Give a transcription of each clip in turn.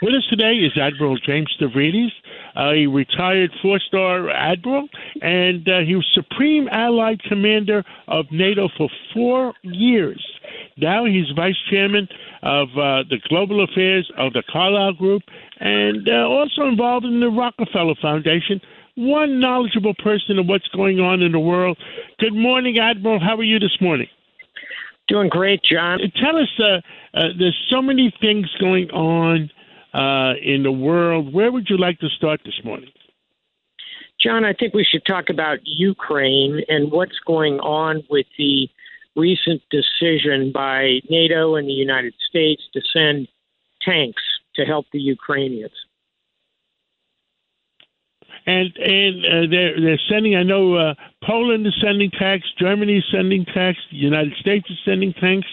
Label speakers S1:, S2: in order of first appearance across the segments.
S1: With us today is Admiral James Stavridis, a retired four-star admiral, and uh, he was Supreme Allied Commander of NATO for four years. Now he's Vice Chairman of uh, the Global Affairs of the Carlyle Group, and uh, also involved in the Rockefeller Foundation. One knowledgeable person of what's going on in the world. Good morning, Admiral. How are you this morning?
S2: Doing great, John.
S1: Tell us, uh, uh, there's so many things going on uh, in the world. Where would you like to start this morning?
S2: John, I think we should talk about Ukraine and what's going on with the recent decision by NATO and the United States to send tanks to help the Ukrainians.
S1: And and uh, they're they're sending. I know uh, Poland is sending tanks, Germany is sending tanks, the United States is sending tanks.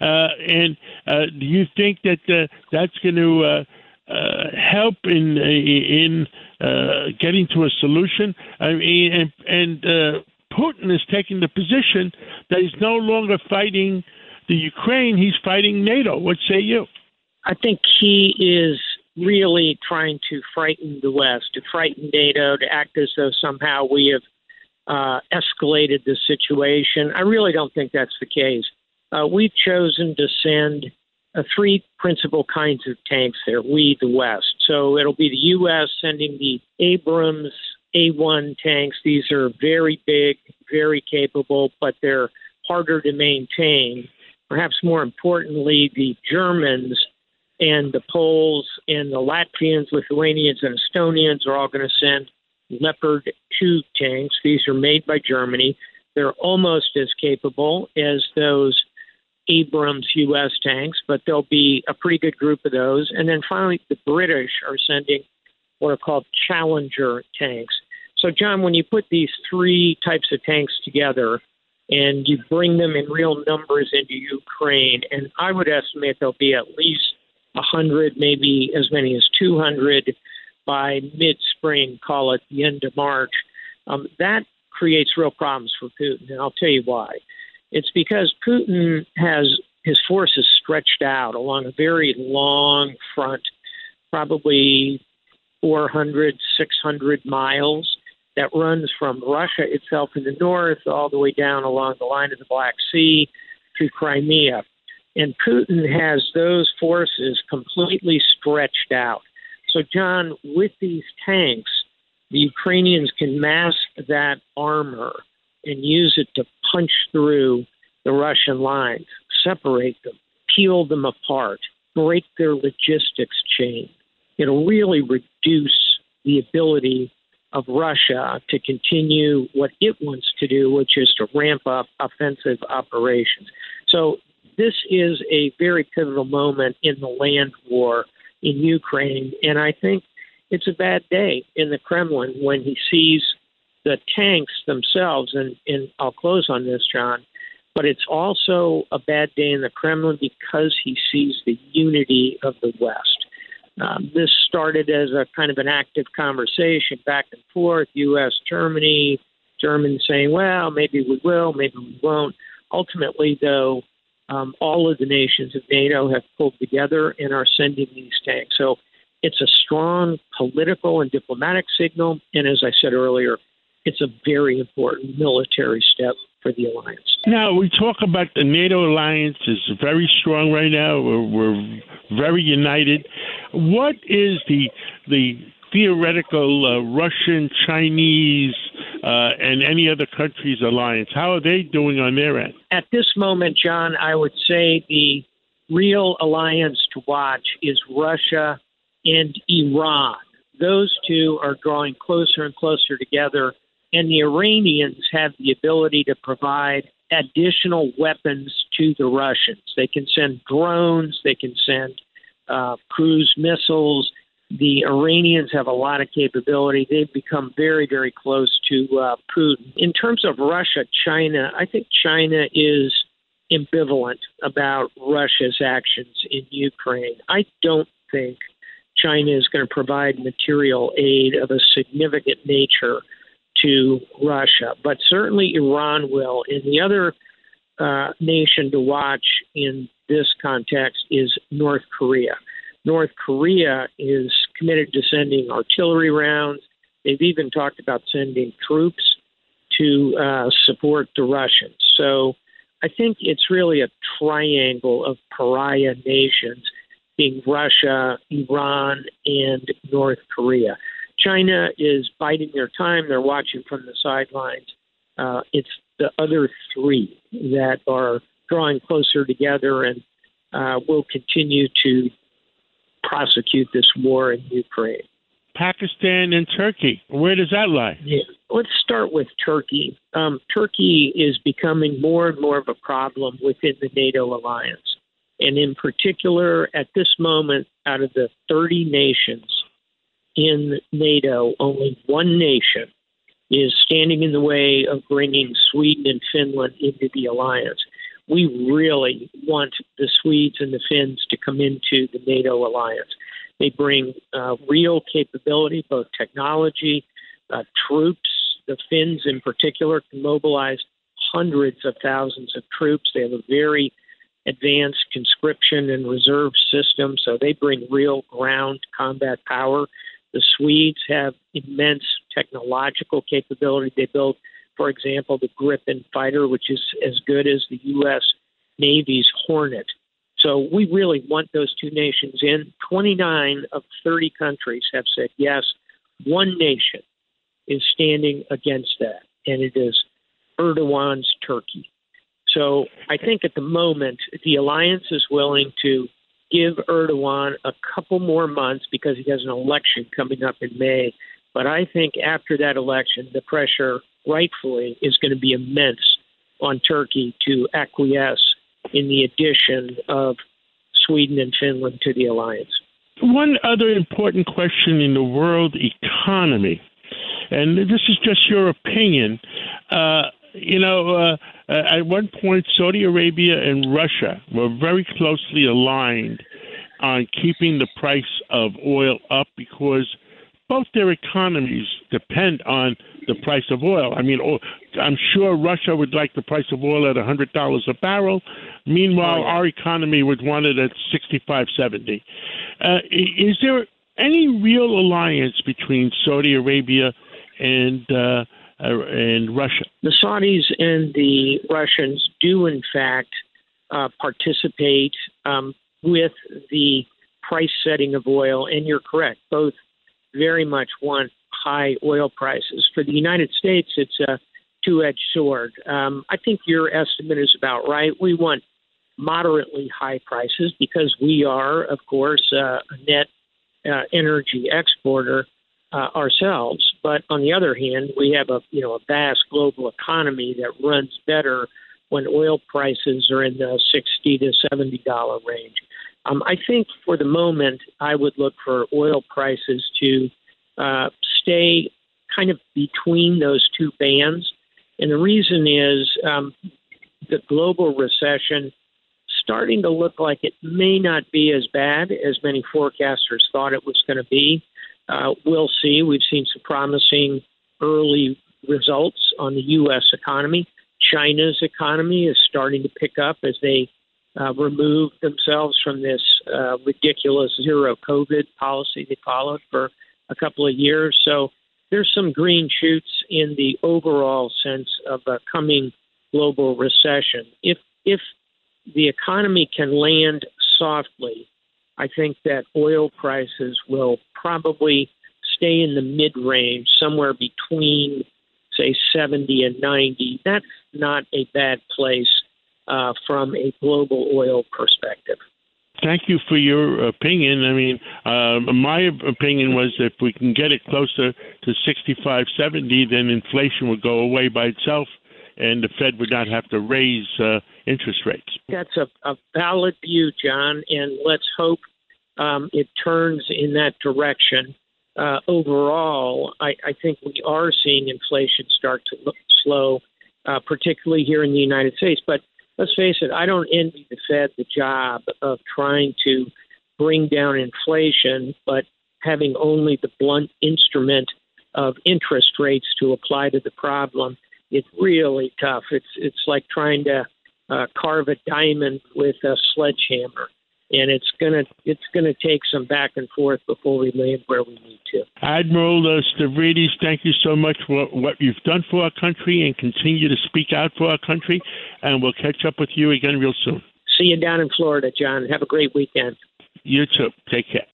S1: Uh, and uh, do you think that uh, that's going to uh, uh, help in in uh, getting to a solution? I mean, and, and uh, Putin is taking the position that he's no longer fighting the Ukraine; he's fighting NATO. What say you?
S2: I think he is really trying to frighten the West, to frighten NATO, to act as though somehow we have uh, escalated the situation. I really don't think that's the case. Uh, we've chosen to send uh, three principal kinds of tanks there, we, the West. So it'll be the U.S. sending the Abrams A1 tanks. These are very big, very capable, but they're harder to maintain. Perhaps more importantly, the Germans and the Poles and the Latvians, Lithuanians, and Estonians are all going to send Leopard 2 tanks. These are made by Germany. They're almost as capable as those Abrams U.S. tanks, but there'll be a pretty good group of those. And then finally, the British are sending what are called Challenger tanks. So, John, when you put these three types of tanks together and you bring them in real numbers into Ukraine, and I would estimate there'll be at least 100, maybe as many as 200 by mid spring, call it the end of March, um, that creates real problems for Putin. And I'll tell you why. It's because Putin has his forces stretched out along a very long front, probably 400, 600 miles, that runs from Russia itself in the north all the way down along the line of the Black Sea to Crimea. And Putin has those forces completely stretched out. So, John, with these tanks, the Ukrainians can mask that armor and use it to punch through the Russian lines, separate them, peel them apart, break their logistics chain. It'll really reduce the ability of Russia to continue what it wants to do, which is to ramp up offensive operations. So, this is a very pivotal moment in the land war in Ukraine. And I think it's a bad day in the Kremlin when he sees the tanks themselves, and, and I'll close on this, John, but it's also a bad day in the Kremlin because he sees the unity of the West. Um, this started as a kind of an active conversation back and forth, U.S., Germany, Germans saying, well, maybe we will, maybe we won't. Ultimately, though, um, all of the nations of NATO have pulled together and are sending these tanks. So it's a strong political and diplomatic signal. And as I said earlier, it's a very important military step for the alliance.
S1: Now, we talk about the NATO alliance is very strong right now. We're, we're very united. What is the the theoretical uh, Russian, Chinese, uh, and any other countries alliance? How are they doing on their end?
S2: At this moment, John, I would say the real alliance to watch is Russia and Iran. Those two are drawing closer and closer together and the Iranians have the ability to provide additional weapons to the Russians. They can send drones, they can send uh, cruise missiles. The Iranians have a lot of capability. They've become very, very close to uh, Putin. In terms of Russia, China, I think China is ambivalent about Russia's actions in Ukraine. I don't think China is going to provide material aid of a significant nature to Russia, but certainly Iran will. And the other uh, nation to watch in this context is North Korea. North Korea is committed to sending artillery rounds. They've even talked about sending troops to uh, support the Russians. So I think it's really a triangle of pariah nations, being Russia, Iran, and North Korea. China is biding their time. They're watching from the sidelines. Uh, it's the other three that are drawing closer together and uh, will continue to prosecute this war in Ukraine.
S1: Pakistan and Turkey. Where does that lie?
S2: Yeah. Let's start with Turkey. Um, Turkey is becoming more and more of a problem within the NATO alliance. And in particular, at this moment, out of the 30 nations in NATO, only one nation is standing in the way of bringing Sweden and Finland into the alliance. We really want the Swedes and the Finns to come into the NATO alliance. They bring uh, real capability, both technology, uh, troops. The Finns, in particular, can mobilize hundreds of thousands of troops. They have a very advanced conscription and reserve system, so they bring real ground combat power. The Swedes have immense technological capability. They built, for example, the Gripen fighter, which is as good as the U.S. Navy's Hornet. So we really want those two nations in. 29 of 30 countries have said yes. One nation is standing against that, and it is Erdogan's Turkey. So I think at the moment, the alliance is willing to give Erdogan a couple more months because he has an election coming up in May. But I think after that election, the pressure, rightfully, is going to be immense on Turkey to acquiesce in the addition of Sweden and Finland to the alliance.
S1: One other important question in the world economy, and this is just your opinion. Uh, you know, uh, at one point, Saudi Arabia and Russia were very closely aligned on keeping the price of oil up because both their economies depend on the price of oil. I mean, I'm sure Russia would like the price of oil at $100 a barrel. Meanwhile, oh, yeah. our economy would want it at 65, 70. Uh, is there any real alliance between Saudi Arabia and uh, uh, and Russia?
S2: The Saudis and the Russians do, in fact, uh, participate um, with the price setting of oil, and you're correct. Both very much want high oil prices. For the United States, it's a two edged sword. Um, I think your estimate is about right. We want moderately high prices because we are, of course, uh, a net uh, energy exporter uh, ourselves. But on the other hand, we have a you know a vast global economy that runs better when oil prices are in the sixty to seventy dollar range. Um, I think for the moment, I would look for oil prices to uh, stay kind of between those two bands. And the reason is um, the global recession starting to look like it may not be as bad as many forecasters thought it was going to be. Uh, we'll see. We've seen some promising early results on the U.S. economy. China's economy is starting to pick up as they uh, remove themselves from this uh, ridiculous zero COVID policy they followed for a couple of years. So there's some green shoots in the overall sense of a coming global recession. If if the economy can land softly, I think that oil prices will probably stay in the mid range, somewhere between, say, 70 and 90. That's not a bad place uh, from a global oil perspective.
S1: Thank you for your opinion. I mean, uh, my opinion was if we can get it closer to 65, 70, then inflation would go away by itself and the Fed would not have to raise uh, interest rates.
S2: That's a, a, valid view, John, and let's hope um, it turns in that direction. Uh, overall, I, I, think we are seeing inflation start to look slow, uh, particularly here in the United States. But let's face it, I don't envy the Fed the job of trying to bring down inflation, but having only the blunt instrument of interest rates to apply to the problem it's really tough. It's it's like trying to uh, carve a diamond with a sledgehammer. And it's gonna it's gonna take some back and forth before we land where we need to.
S1: Admiral uh, Stavridis, thank you so much for what you've done for our country and continue to speak out for our country. And we'll catch up with you again real soon.
S2: See you down in Florida, John. Have a great weekend.
S1: You too. Take care.